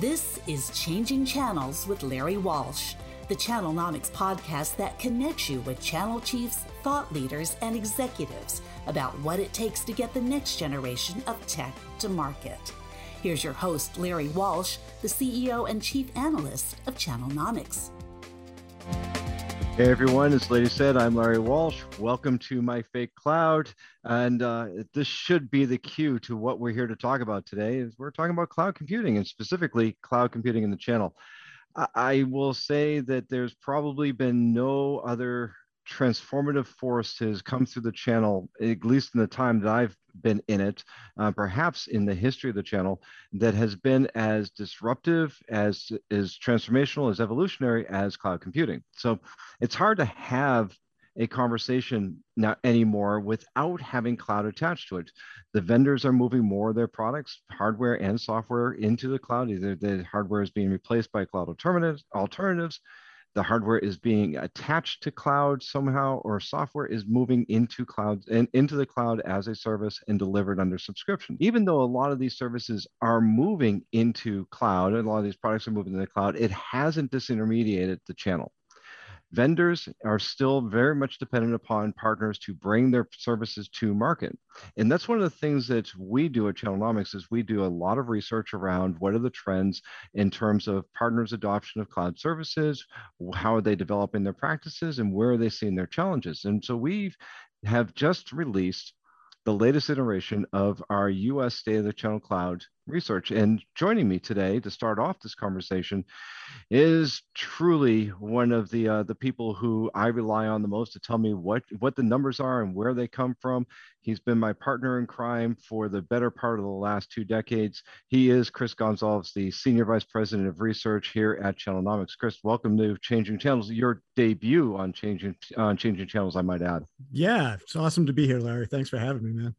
This is Changing Channels with Larry Walsh, the Channelnomics podcast that connects you with channel chiefs, thought leaders, and executives about what it takes to get the next generation of tech to market. Here's your host, Larry Walsh, the CEO and Chief Analyst of Channelnomics. Hey everyone, as Lady said, I'm Larry Walsh. Welcome to my fake cloud. And uh, this should be the cue to what we're here to talk about today is we're talking about cloud computing and specifically cloud computing in the channel. I, I will say that there's probably been no other transformative force has come through the channel, at least in the time that I've been in it, uh, perhaps in the history of the channel, that has been as disruptive, as is transformational, as evolutionary as cloud computing. So it's hard to have a conversation now anymore without having cloud attached to it. The vendors are moving more of their products, hardware and software, into the cloud. Either the hardware is being replaced by cloud alternatives, alternatives the hardware is being attached to cloud somehow or software is moving into cloud and into the cloud as a service and delivered under subscription. Even though a lot of these services are moving into cloud and a lot of these products are moving to the cloud it hasn't disintermediated the channel vendors are still very much dependent upon partners to bring their services to market. And that's one of the things that we do at channelnomics is we do a lot of research around what are the trends in terms of partners adoption of cloud services how are they developing their practices and where are they seeing their challenges. And so we have just released the latest iteration of our US State of the Channel Cloud research. And joining me today to start off this conversation is truly one of the uh, the people who I rely on the most to tell me what what the numbers are and where they come from. He's been my partner in crime for the better part of the last two decades. He is Chris Gonzalez, the Senior Vice President of Research here at Channelnomics. Chris, welcome to Changing Channels, your debut on Changing on Changing Channels, I might add. Yeah, it's awesome to be here, Larry. Thanks for having me, man.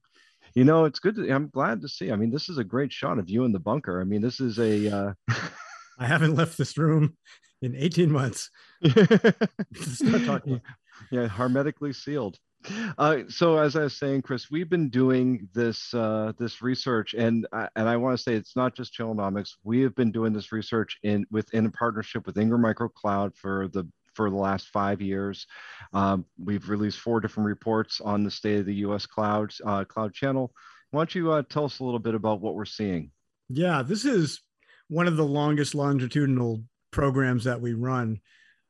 You know, it's good. To, I'm glad to see. I mean, this is a great shot of you in the bunker. I mean, this is a. Uh... I haven't left this room in 18 months. Start talking. Yeah, hermetically sealed. Uh, so as I was saying, Chris, we've been doing this uh, this research, and I, and I want to say it's not just Channelnomics. We have been doing this research in within a partnership with Ingram Micro Cloud for the for the last five years. Um, we've released four different reports on the state of the U.S. cloud uh, cloud channel. Why don't you uh, tell us a little bit about what we're seeing? Yeah, this is one of the longest longitudinal programs that we run.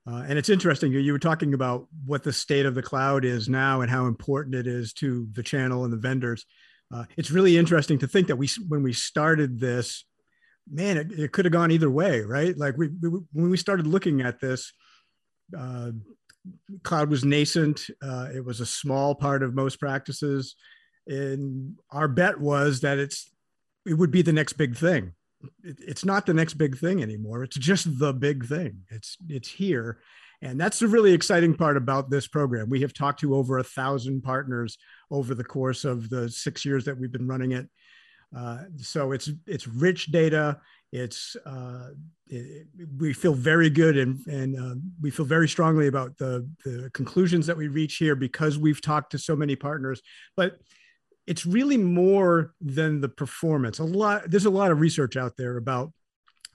Uh, and it's interesting. You were talking about what the state of the cloud is now and how important it is to the channel and the vendors. Uh, it's really interesting to think that we, when we started this, man, it, it could have gone either way, right? Like we, we, when we started looking at this, uh, cloud was nascent. Uh, it was a small part of most practices, and our bet was that it's it would be the next big thing it, it's not the next big thing anymore. It's just the big thing. It's it's here, and that's the really exciting part about this program. We have talked to over a thousand partners over the course of the six years that we've been running it. Uh, so it's it's rich data. It's uh, it, we feel very good and and uh, we feel very strongly about the the conclusions that we reach here because we've talked to so many partners. But it's really more than the performance. A lot there's a lot of research out there about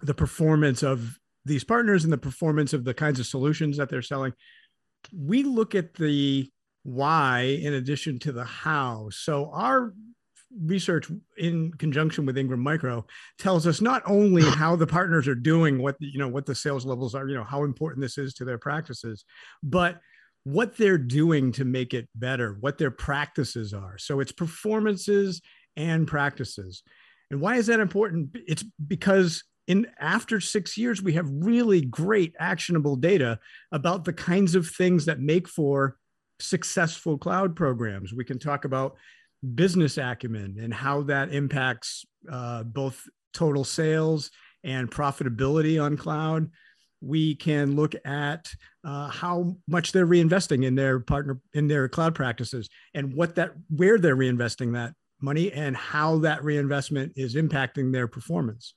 the performance of these partners and the performance of the kinds of solutions that they're selling. We look at the why in addition to the how. So our research in conjunction with Ingram Micro tells us not only how the partners are doing what you know what the sales levels are, you know how important this is to their practices, but what they're doing to make it better, what their practices are. So it's performances and practices. And why is that important? It's because in after 6 years we have really great actionable data about the kinds of things that make for successful cloud programs. We can talk about business acumen and how that impacts uh, both total sales and profitability on cloud we can look at uh, how much they're reinvesting in their partner in their cloud practices and what that where they're reinvesting that money and how that reinvestment is impacting their performance.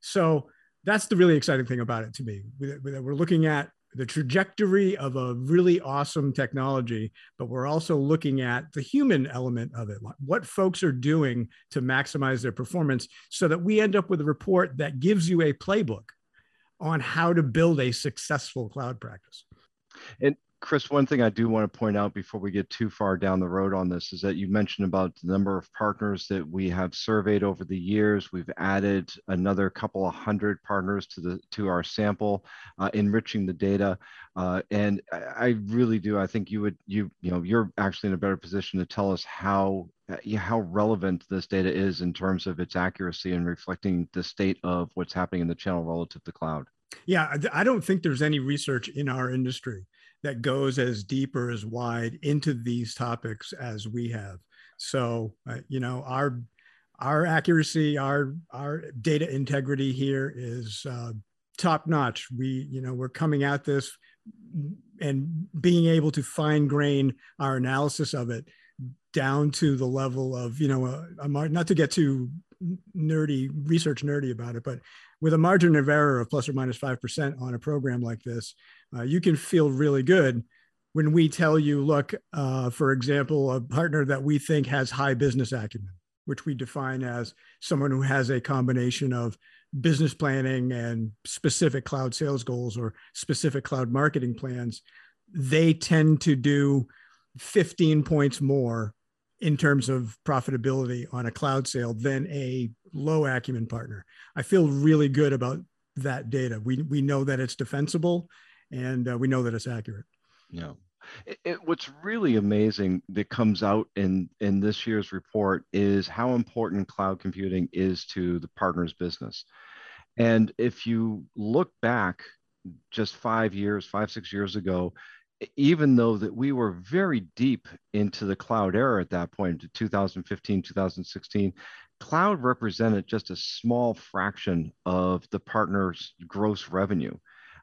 So that's the really exciting thing about it to me That we're looking at the trajectory of a really awesome technology, but we're also looking at the human element of it, what folks are doing to maximize their performance so that we end up with a report that gives you a playbook on how to build a successful cloud practice. And Chris, one thing I do want to point out before we get too far down the road on this is that you mentioned about the number of partners that we have surveyed over the years. We've added another couple of hundred partners to the to our sample, uh, enriching the data. Uh, and I, I, really do. I think you would you you know you're actually in a better position to tell us how uh, how relevant this data is in terms of its accuracy and reflecting the state of what's happening in the channel relative to cloud. Yeah, I don't think there's any research in our industry that goes as deep or as wide into these topics as we have. So, uh, you know, our our accuracy, our our data integrity here is uh, top notch. We, you know, we're coming at this and being able to fine grain our analysis of it down to the level of, you know, a, not to get too nerdy, research nerdy about it, but with a margin of error of plus or minus 5% on a program like this, uh, you can feel really good when we tell you, look, uh, for example, a partner that we think has high business acumen, which we define as someone who has a combination of business planning and specific cloud sales goals or specific cloud marketing plans, they tend to do 15 points more in terms of profitability on a cloud sale than a low acumen partner. I feel really good about that data. We, we know that it's defensible and uh, we know that it's accurate. Yeah. It, it, what's really amazing that comes out in, in this year's report is how important cloud computing is to the partner's business. And if you look back just five years, five, six years ago, even though that we were very deep into the cloud era at that point 2015 2016 cloud represented just a small fraction of the partner's gross revenue.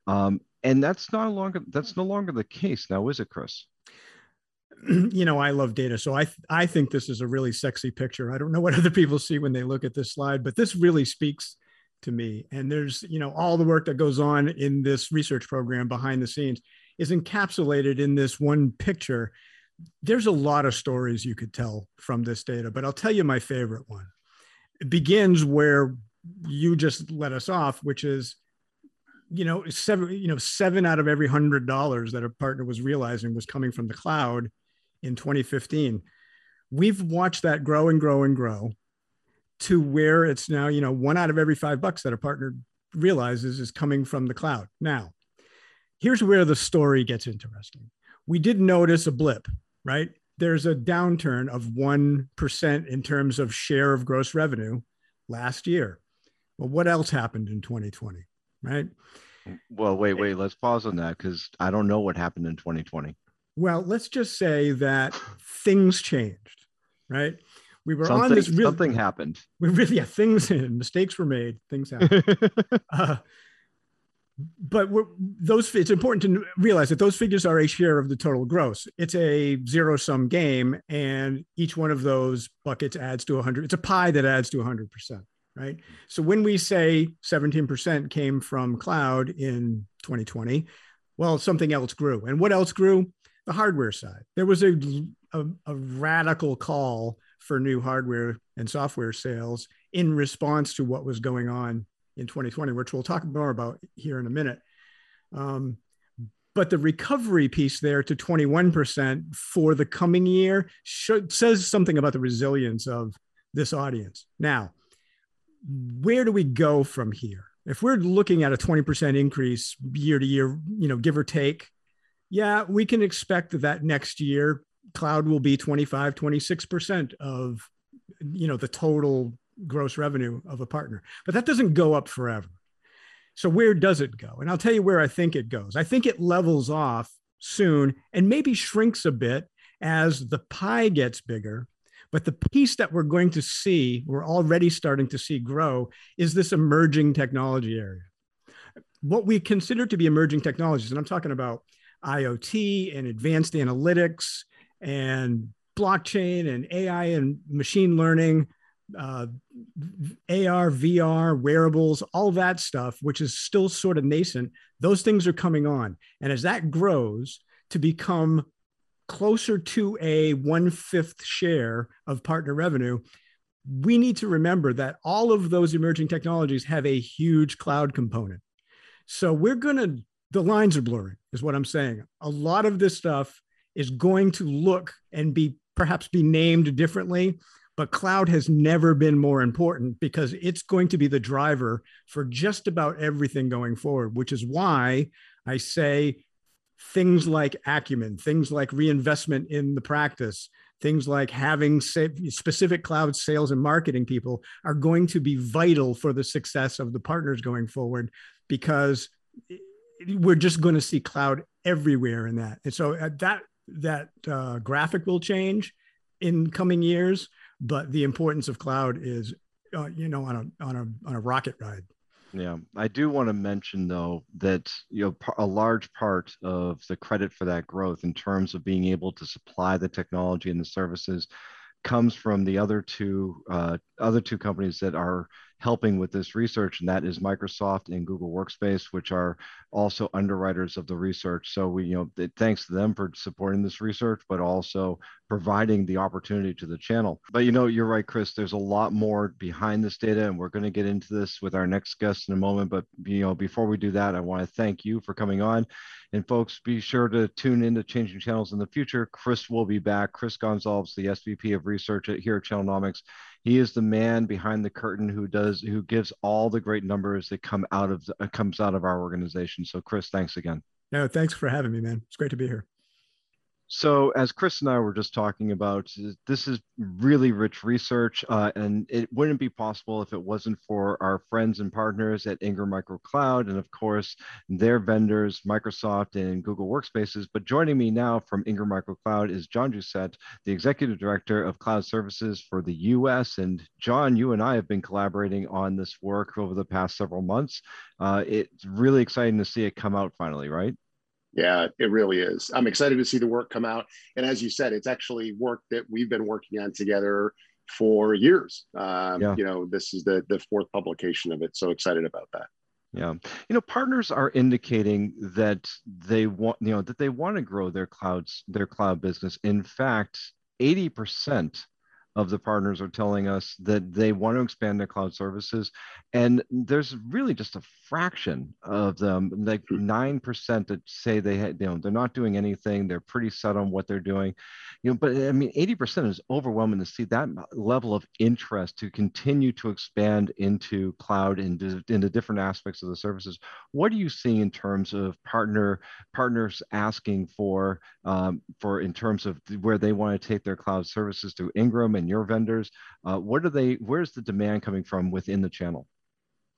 Um, and that's no longer that's no longer the case now is it chris? You know i love data so i i think this is a really sexy picture. I don't know what other people see when they look at this slide but this really speaks to me. And there's you know all the work that goes on in this research program behind the scenes is encapsulated in this one picture. There's a lot of stories you could tell from this data, but I'll tell you my favorite one. It begins where you just let us off, which is, you know, seven, you know, seven out of every hundred dollars that a partner was realizing was coming from the cloud in 2015. We've watched that grow and grow and grow to where it's now, you know, one out of every five bucks that a partner realizes is coming from the cloud. Now, here's where the story gets interesting. We did notice a blip, right? There's a downturn of 1% in terms of share of gross revenue last year. Well, what else happened in 2020, right? Well, wait, wait, let's pause on that because I don't know what happened in 2020. Well, let's just say that things changed, right? We were something, on this real, something happened. We really, yeah, things in, mistakes were made, things happened. uh, but those it's important to realize that those figures are a share of the total gross. It's a zero sum game and each one of those buckets adds to 100 it's a pie that adds to 100% right? So when we say 17% came from cloud in 2020 well something else grew. And what else grew? The hardware side. There was a, a, a radical call for new hardware and software sales in response to what was going on in 2020, which we'll talk more about here in a minute. Um, but the recovery piece there to 21% for the coming year should, says something about the resilience of this audience. Now, where do we go from here? If we're looking at a 20% increase year to year, you know, give or take, yeah, we can expect that next year cloud will be 25, 26% of, you know, the total gross revenue of a partner. But that doesn't go up forever. So where does it go? And I'll tell you where I think it goes. I think it levels off soon and maybe shrinks a bit as the pie gets bigger. But the piece that we're going to see, we're already starting to see grow, is this emerging technology area. What we consider to be emerging technologies, and I'm talking about IoT and advanced analytics and blockchain and AI and machine learning, uh, AR, VR, wearables, all that stuff, which is still sort of nascent, those things are coming on. And as that grows to become closer to a one fifth share of partner revenue, we need to remember that all of those emerging technologies have a huge cloud component. So we're going to, the lines are blurring, is what I'm saying. A lot of this stuff is going to look and be perhaps be named differently but cloud has never been more important because it's going to be the driver for just about everything going forward, which is why I say things like acumen, things like reinvestment in the practice, things like having specific cloud sales and marketing people are going to be vital for the success of the partners going forward because we're just going to see cloud everywhere in that. And so uh, that that uh, graphic will change in coming years but the importance of cloud is uh, you know on a on a on a rocket ride yeah i do want to mention though that you know a large part of the credit for that growth in terms of being able to supply the technology and the services comes from the other two uh, other two companies that are helping with this research, and that is Microsoft and Google Workspace, which are also underwriters of the research. So we, you know, thanks to them for supporting this research, but also providing the opportunity to the channel. But you know, you're right, Chris. There's a lot more behind this data, and we're going to get into this with our next guest in a moment. But you know, before we do that, I want to thank you for coming on. And folks, be sure to tune into Changing Channels in the future. Chris will be back. Chris Gonzalez, the SVP of Research at, here at Channelnomics he is the man behind the curtain who does who gives all the great numbers that come out of comes out of our organization. So Chris, thanks again. No, thanks for having me, man. It's great to be here. So, as Chris and I were just talking about, this is really rich research, uh, and it wouldn't be possible if it wasn't for our friends and partners at Ingram Micro Cloud, and of course, their vendors, Microsoft and Google Workspaces. But joining me now from Ingram Micro Cloud is John Doucette, the Executive Director of Cloud Services for the US. And John, you and I have been collaborating on this work over the past several months. Uh, it's really exciting to see it come out finally, right? Yeah, it really is. I'm excited to see the work come out. And as you said, it's actually work that we've been working on together for years. Um, yeah. You know, this is the the fourth publication of it. So excited about that. Yeah, you know, partners are indicating that they want, you know, that they want to grow their clouds, their cloud business. In fact, eighty percent of the partners are telling us that they want to expand their cloud services. And there's really just a fraction of them like 9% that say they had you know they're not doing anything. They're pretty set on what they're doing. You know but i mean 80% is overwhelming to see that level of interest to continue to expand into cloud and into different aspects of the services. What are you seeing in terms of partner partners asking for um, for in terms of where they want to take their cloud services to ingram and your vendors. Uh, what are they? Where's the demand coming from within the channel?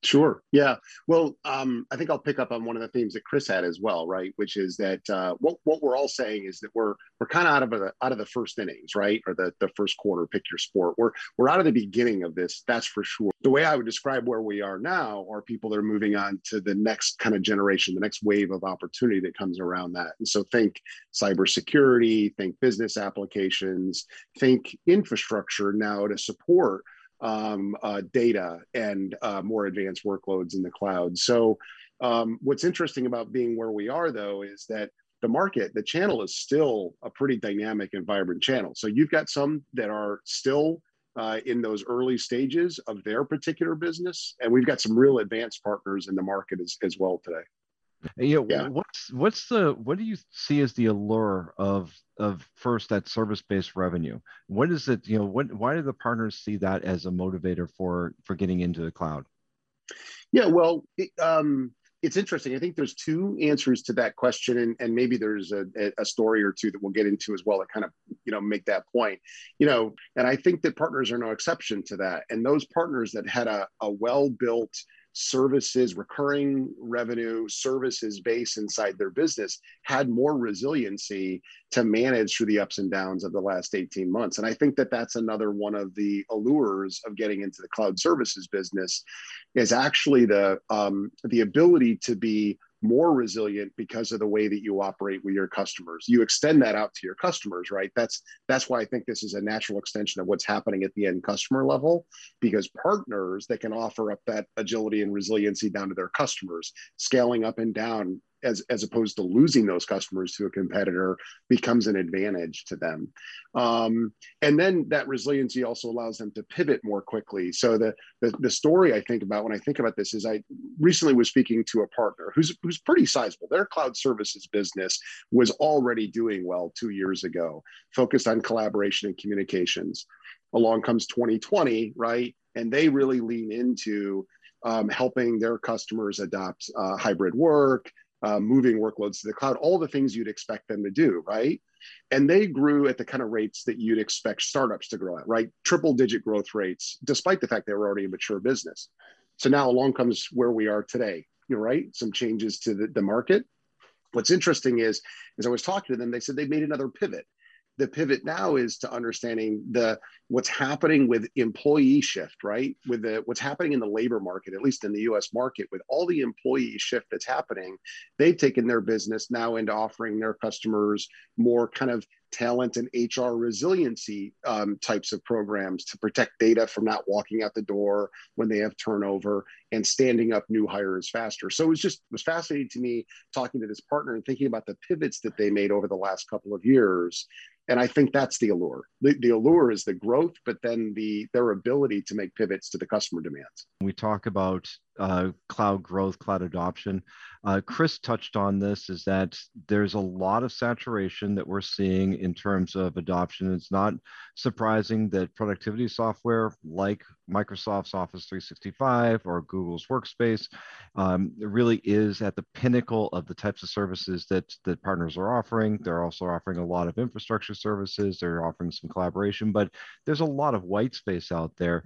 Sure. Yeah. Well, um, I think I'll pick up on one of the themes that Chris had as well, right? Which is that uh, what what we're all saying is that we're we're kind of out of the out of the first innings, right, or the the first quarter. Pick your sport. We're we're out of the beginning of this. That's for sure. The way I would describe where we are now are people that are moving on to the next kind of generation, the next wave of opportunity that comes around that. And so think cybersecurity, think business applications, think infrastructure now to support um, uh, data and uh, more advanced workloads in the cloud. So, um, what's interesting about being where we are, though, is that the market, the channel is still a pretty dynamic and vibrant channel. So, you've got some that are still uh, in those early stages of their particular business, and we've got some real advanced partners in the market as, as well today. You know, yeah. what's what's the what do you see as the allure of of first that service based revenue? What is it? You know, what why do the partners see that as a motivator for for getting into the cloud? Yeah, well, it, um, it's interesting. I think there's two answers to that question, and, and maybe there's a, a story or two that we'll get into as well that kind of you know make that point. You know, and I think that partners are no exception to that. And those partners that had a, a well built services, recurring revenue services base inside their business had more resiliency to manage through the ups and downs of the last 18 months. And I think that that's another one of the allures of getting into the cloud services business is actually the um, the ability to be more resilient because of the way that you operate with your customers. You extend that out to your customers right? That's that's why i think this is a natural extension of what's happening at the end customer level because partners that can offer up that agility and resiliency down to their customers scaling up and down as, as opposed to losing those customers to a competitor becomes an advantage to them. Um, and then that resiliency also allows them to pivot more quickly. So the, the, the story I think about when I think about this is I recently was speaking to a partner who's, who's pretty sizable. Their cloud services business was already doing well two years ago, focused on collaboration and communications. Along comes 2020, right? And they really lean into um, helping their customers adopt uh, hybrid work, uh, moving workloads to the cloud, all the things you'd expect them to do, right? And they grew at the kind of rates that you'd expect startups to grow at, right? Triple digit growth rates, despite the fact they were already a mature business. So now along comes where we are today, you're right, some changes to the, the market. What's interesting is, as I was talking to them, they said they made another pivot the pivot now is to understanding the what's happening with employee shift right? With the what's happening in the labor market at least in the us market with all the employee shift that's happening they've taken their business now into offering their customers more kind of talent and hr resiliency um, types of programs to protect data from not walking out the door when they have turnover and standing up new hires faster. So it was just it was fascinating to me talking to this partner and thinking about the pivots that they made over the last couple of years. And I think that's the allure. The, the allure is the growth, but then the their ability to make pivots to the customer demands. We talk about uh, cloud growth, cloud adoption. Uh, Chris touched on this is that there's a lot of saturation that we're seeing in terms of adoption. It's not surprising that productivity software like Microsoft's Office 365 or Google's Workspace um, really is at the pinnacle of the types of services that, that partners are offering. They're also offering a lot of infrastructure services, they're offering some collaboration, but there's a lot of white space out there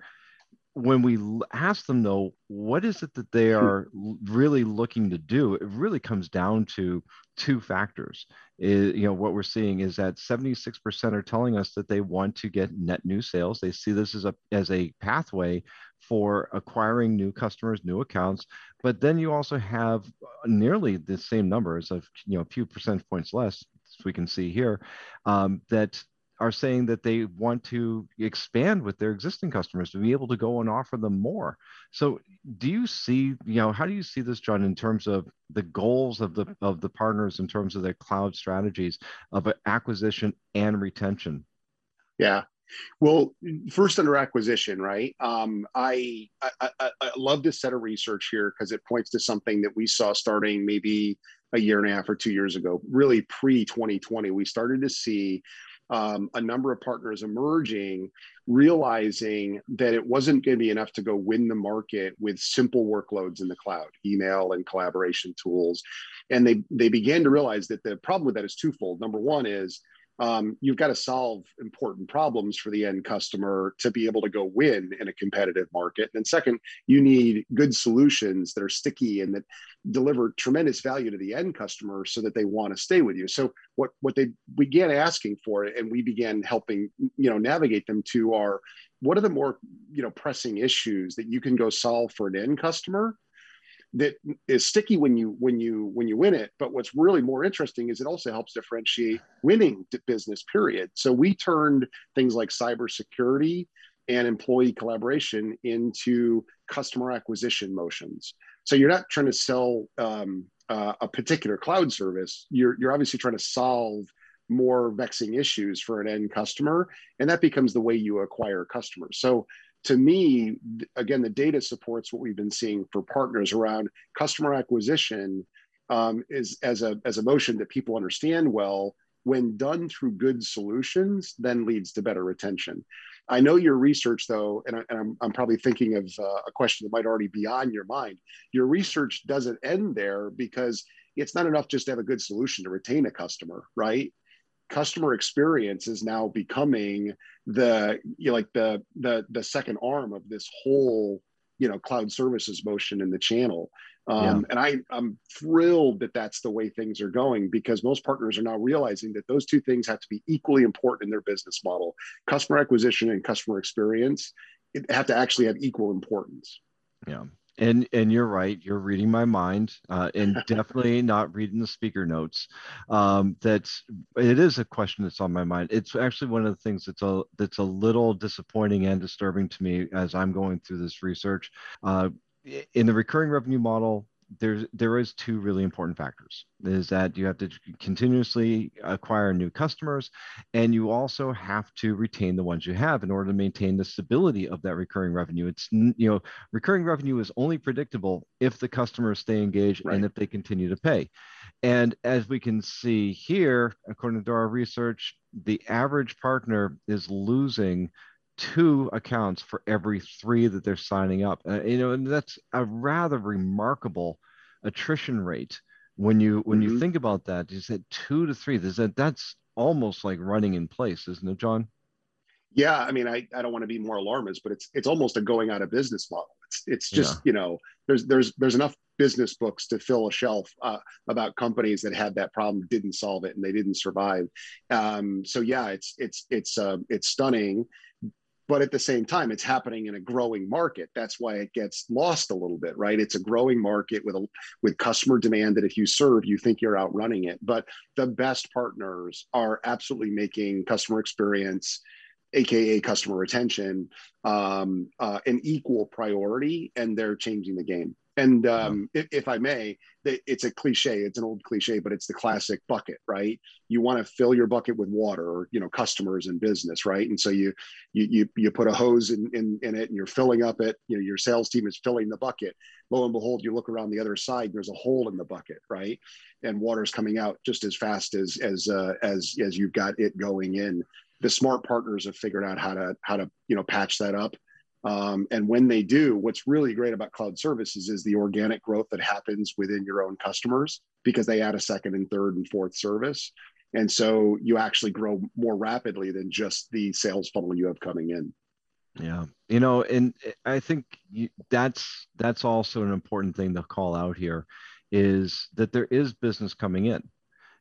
when we ask them though what is it that they are really looking to do it really comes down to two factors. It, you know what we're seeing is that 76% are telling us that they want to get net new sales. They see this as a as a pathway for acquiring new customers new accounts. But then you also have nearly the same numbers of you know a few percentage points less as we can see here um, that are saying that they want to expand with their existing customers to be able to go and offer them more. So do you see, you know, how do you see this, John, in terms of the goals of the of the partners in terms of their cloud strategies of acquisition and retention? Yeah. Well, first under acquisition, right? Um, I, I, I, I love this set of research here because it points to something that we saw starting maybe a year and a half or two years ago, really pre 2020. We started to see um, a number of partners emerging, realizing that it wasn't going to be enough to go win the market with simple workloads in the cloud, email and collaboration tools. And they, they began to realize that the problem with that is twofold. Number one is um, you've got to solve important problems for the end customer to be able to go win in a competitive market. And second, you need good solutions that are sticky and that deliver tremendous value to the end customer so that they want to stay with you. So what what they began asking for and we began helping you know navigate them to are what are the more you know pressing issues that you can go solve for an end customer that is sticky when you when you when you win it. But what's really more interesting is it also helps differentiate winning business period. So we turned things like cybersecurity and employee collaboration into customer acquisition motions. So you're not trying to sell um, uh, a particular cloud service. You're, you're obviously trying to solve more vexing issues for an end customer and that becomes the way you acquire customers. So to me, again, the data supports what we've been seeing for partners around customer acquisition um, is as a as a motion that people understand well. When done through good solutions, then leads to better retention. I know your research, though, and, I, am I'm probably thinking of uh, a question that might already be on your mind. Your research doesn't end there because it's not enough just to have a good solution to retain a customer, right? Customer experience is now becoming the you know, like the the the second arm of this whole you know cloud services motion in the channel. Um, yeah. and i i'm thrilled that that's the way things are going because most partners are now realizing that those two things have to be equally important in their business model customer acquisition and customer experience. Have to actually have equal importance. Yeah and and you're right you're reading my mind uh, and definitely not reading the speaker notes. Um, that's it is a question that's on my mind. It's actually one of the things that's a that's a little disappointing and disturbing to me as i'm going through this research. Uh, in the recurring revenue model there's there is two really important factors is that you have to continuously acquire new customers and you also have to retain the ones you have in order to maintain the stability of that recurring revenue it's you know recurring revenue is only predictable if the customers stay engaged right. and if they continue to pay and as we can see here according to our research the average partner is losing two accounts for every three that they're signing up. Uh, you know, and that's a rather remarkable attrition rate when you when mm-hmm. you think about that. Is that. You said two to three. Is that that's almost like running in place, isn't it, John? Yeah, I mean, I, I don't want to be more alarmist, but it's it's almost a going out of business model. It's it's just yeah. you know there's there's there's enough business books to fill a shelf uh, about companies that had that problem, didn't solve it, and they didn't survive. Um, so yeah, it's it's it's uh, it's stunning but at the same time it's happening in a growing market. That's why it gets lost a little bit right? It's a growing market with a with customer demand that if you serve you think you're outrunning it. But the best partners are absolutely making customer experience aka customer retention um, uh, an equal priority and they're changing the game and um, if, if, I may, it's a cliche. It's an old cliche, but it's the classic bucket, right? You want to fill your bucket with water, or you know, customers and business, right? And so you you you, you put a hose in, in in it, and you're filling up it. You know, your sales team is filling the bucket. Lo and behold, you look around the other side. There's a hole in the bucket, right? And water's coming out just as fast as as uh, as as you've got it going in. The smart partners have figured out how to how to you know patch that up um, and when they do, what's really great about cloud services is the organic growth that happens within your own customers because they add a second and third and fourth service. And so you actually grow more rapidly than just the sales funnel you have coming in. Yeah, you know, and I think that's that's also an important thing to call out here, is that there is business coming in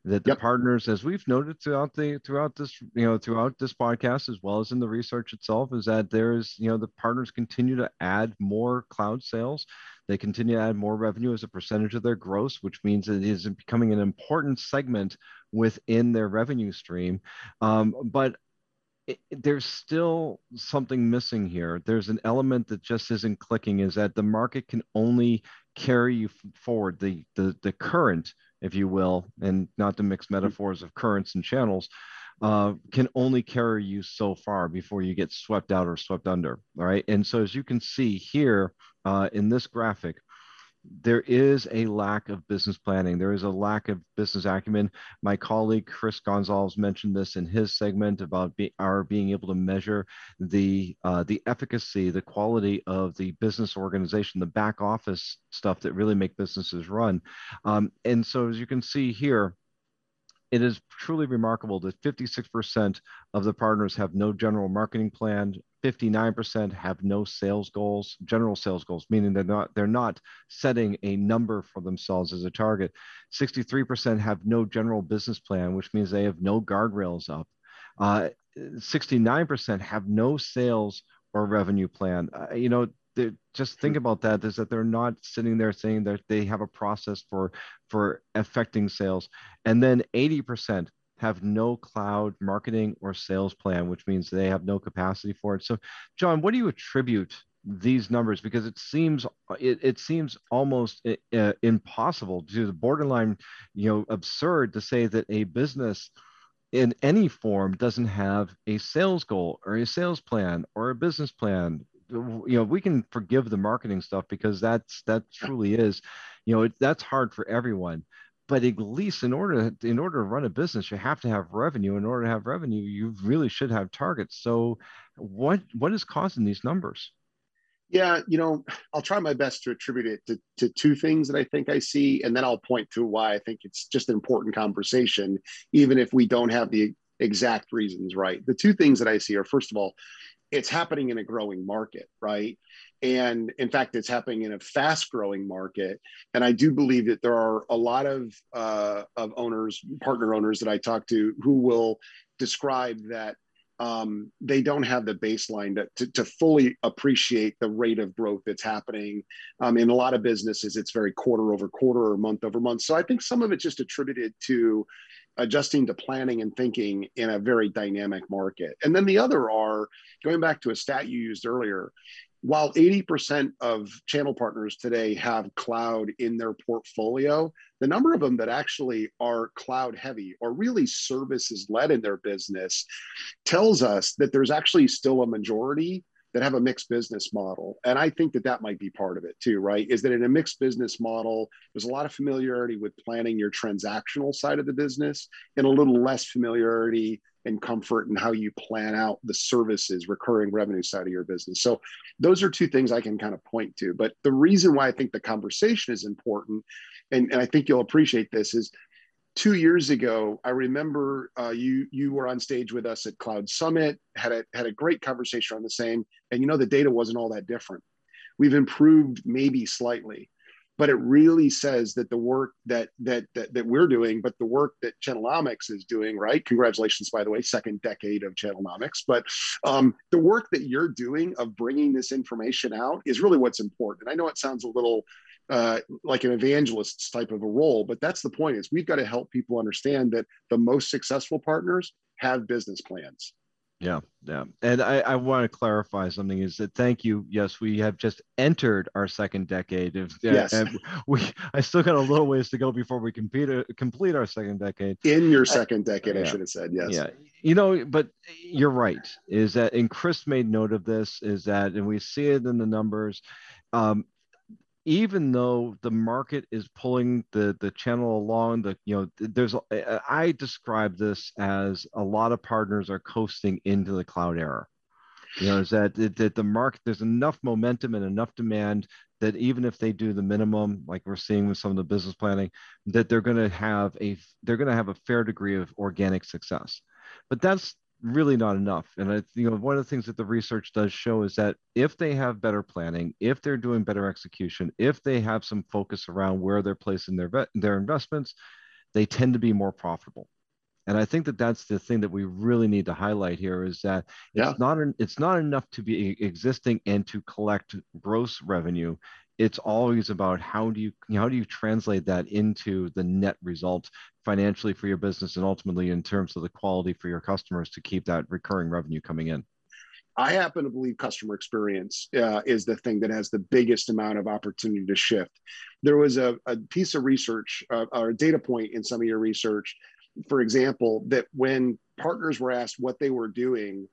that the yep. partners as we've noted throughout the throughout this you know throughout this podcast as well as in the research itself is that there's you know the partners continue to add more cloud sales they continue to add more revenue as a percentage of their gross which means it is becoming an important segment within their revenue stream um, but it, there's still something missing here. There's an element that just isn't clicking. Is that the market can only carry you forward the the the current if you will, and not to mix metaphors of currents and channels, uh, can only carry you so far before you get swept out or swept under. All right. And so, as you can see here uh, in this graphic, there is a lack of business planning. There is a lack of business acumen. My colleague Chris Gonzalez mentioned this in his segment about be, our being able to measure the uh, the efficacy, the quality of the business organization, the back office stuff that really make businesses run. Um, and so, as you can see here, it is truly remarkable that 56% of the partners have no general marketing plan 59% have no sales goals, general sales goals, meaning they're not they're not setting a number for themselves as a target. 63% have no general business plan, which means they have no guardrails up. Uh, 69% have no sales or revenue plan. Uh, you know, just think about that is that they're not sitting there saying that they have a process for for affecting sales and then 80% have no cloud marketing or sales plan, which means they have no capacity for it. So, John, what do you attribute these numbers? Because it seems it, it seems almost uh, impossible to the borderline, you know, absurd to say that a business in any form doesn't have a sales goal or a sales plan or a business plan you know we can forgive the marketing stuff because that's that truly is you know it, that's hard for everyone. But at least in order in order to run a business you have to have revenue. In order to have revenue you really should have targets. So what what is causing these numbers? Yeah you know i'll try my best to attribute it to, to two things that i think i see and then i'll point to why i think it's just an important conversation even if we don't have the exact reasons right. The two things that i see are first of all it's happening in a growing market right and in fact it's happening in a fast growing market and i do believe that there are a lot of uh, of owners partner owners that i talk to who will describe that um, they don't have the baseline to, to, to, fully appreciate the rate of growth that's happening. Um, in a lot of businesses, it's very quarter over quarter or month over month. So I think some of it's just attributed to adjusting to planning and thinking in a very dynamic market. And then the other are going back to a stat you used earlier. While 80% of channel partners today have cloud in their portfolio, the number of them that actually are cloud heavy or really services led in their business tells us that there's actually still a majority that have a mixed business model. And I think that that might be part of it too, right? Is that in a mixed business model, there's a lot of familiarity with planning your transactional side of the business and a little less familiarity and comfort in how you plan out the services, recurring revenue side of your business. So those are two things I can kind of point to. But the reason why I think the conversation is important, and, and I think you'll appreciate this, is two years ago, I remember uh, you you were on stage with us at Cloud Summit, had a had a great conversation on the same, and you know the data wasn't all that different. We've improved maybe slightly, but it really says that the work that that that, that we're doing, but the work that Channelnomics is doing, right? Congratulations, by the way, second decade of Channelnomics. But um, the work that you're doing of bringing this information out is really what's important. I know it sounds a little uh, like an evangelist type of a role. But that's the point is we've got to help people understand that the most successful partners have business plans. Yeah, yeah. And I, I want to clarify something is that thank you. Yes, we have just entered our second decade. Of, yes. And we I still got a little ways to go before we complete, complete our second decade. In your second decade, I, I should have said, yes. Yeah. You know, but you're right, is that and Chris made note of this, is that and we see it in the numbers. Um, even though the market is pulling the the channel along the you know there's i describe this as a lot of partners are coasting into the cloud era. You know is that, that the market there's enough momentum and enough demand that even if they do the minimum like we're seeing with some of the business planning that they're going to have a they're going to have a fair degree of organic success. But that's really not enough. And I, you know, one of the things that the research does show is that if they have better planning, if they're doing better execution, if they have some focus around where they're placing their their investments, they tend to be more profitable. And I think that that's the thing that we really need to highlight here is that yeah. it's not an, it's not enough to be existing and to collect gross revenue it's always about how do you, how do you translate that into the net result financially for your business and ultimately in terms of the quality for your customers to keep that recurring revenue coming in I happen to believe customer experience uh, is the thing that has the biggest amount of opportunity to shift. There was a, a piece of research uh, or a data point in some of your research, for example, that when partners were asked what they were doing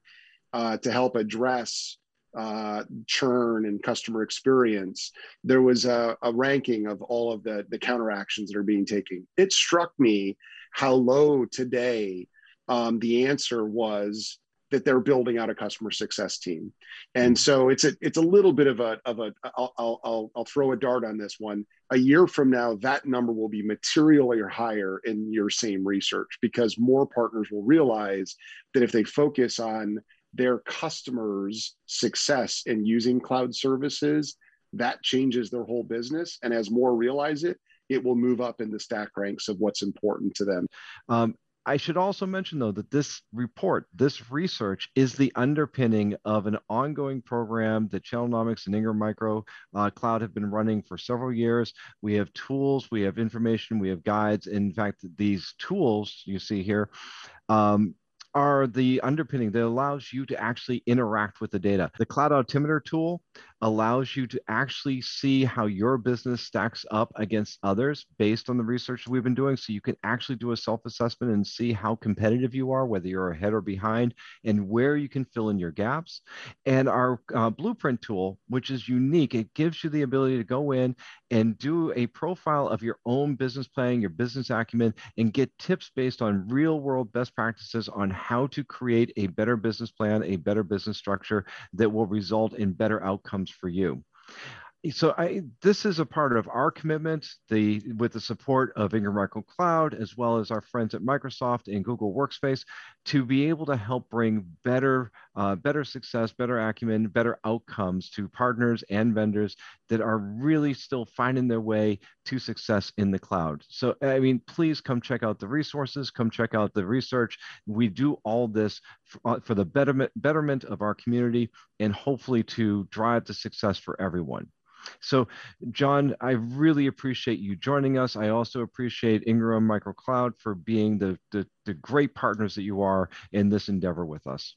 uh, to help address uh, churn and customer experience, there was a, a, ranking of all of the, the counteractions that are being taken. It struck me how low today um, the answer was that they're building out a customer success team. And so it's a it's a little bit of a of a I'll I'll I'll throw a dart on this one. A year from now, that number will be materially higher in your same research because more partners will realize that if they focus on their customers' success in using cloud services, that changes their whole business. And as more realize it, it will move up in the stack ranks of what's important to them. Um, I should also mention, though, that this report, this research is the underpinning of an ongoing program that Channelnomics and Ingram Micro uh, Cloud have been running for several years. We have tools, we have information, we have guides. In fact, these tools you see here um, are the underpinning that allows you to actually interact with the data. The Cloud Altimeter tool allows you to actually see how your business stacks up against others based on the research we've been doing. So you can actually do a self assessment and see how competitive you are, whether you're ahead or behind, and where you can fill in your gaps. And our uh, blueprint tool, which is unique, it gives you the ability to go in and do a profile of your own business planning, your business acumen, and get tips based on real world best practices on how to create a better business plan, a better business structure that will result in better outcomes for you. So I, this is a part of our commitment the with the support of Ingram Micro Cloud as well as our friends at Microsoft and Google Workspace to be able to help bring better uh, better success, better acumen, better outcomes to partners and vendors that are really still finding their way to success in the cloud. So I mean, please come check out the resources, come check out the research. We do all this for, uh, for the betterment betterment of our community and hopefully to drive the success for everyone. So, John, I really appreciate you joining us. I also appreciate Ingram Micro Cloud for being the, the, the great partners that you are in this endeavor with us.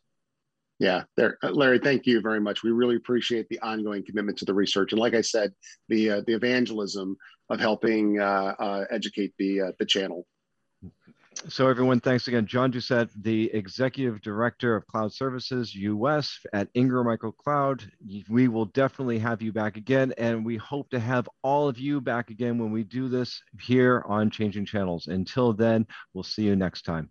Yeah, there, uh, Larry. Thank you very much. We really appreciate the ongoing commitment to the research, and like I said, the uh, the evangelism of helping uh, uh, educate the uh, the channel so everyone, thanks again. John Doucette, the Executive Director of Cloud Services US at Ingram Micro Cloud. We will definitely have you back again, and we hope to have all of you back again when we do this here on Changing Channels. Until then, we'll see you next time.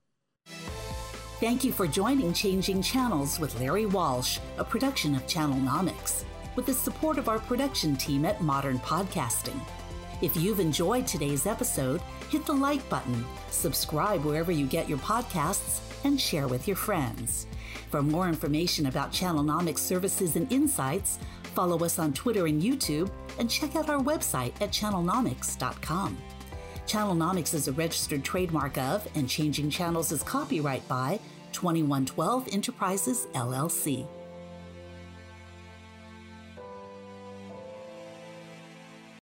Thank you for joining Changing Channels with Larry Walsh, a production of Channelnomics, with the support of our production team at Modern Podcasting. If you've enjoyed today's episode, hit the like button, subscribe wherever you get your podcasts, and share with your friends. For more information about Channelnomics services and insights, follow us on Twitter and YouTube, and check out our website at channelnomics.com. Channelnomics is a registered trademark of and Changing Channels is copyright by 2112 Enterprises, LLC.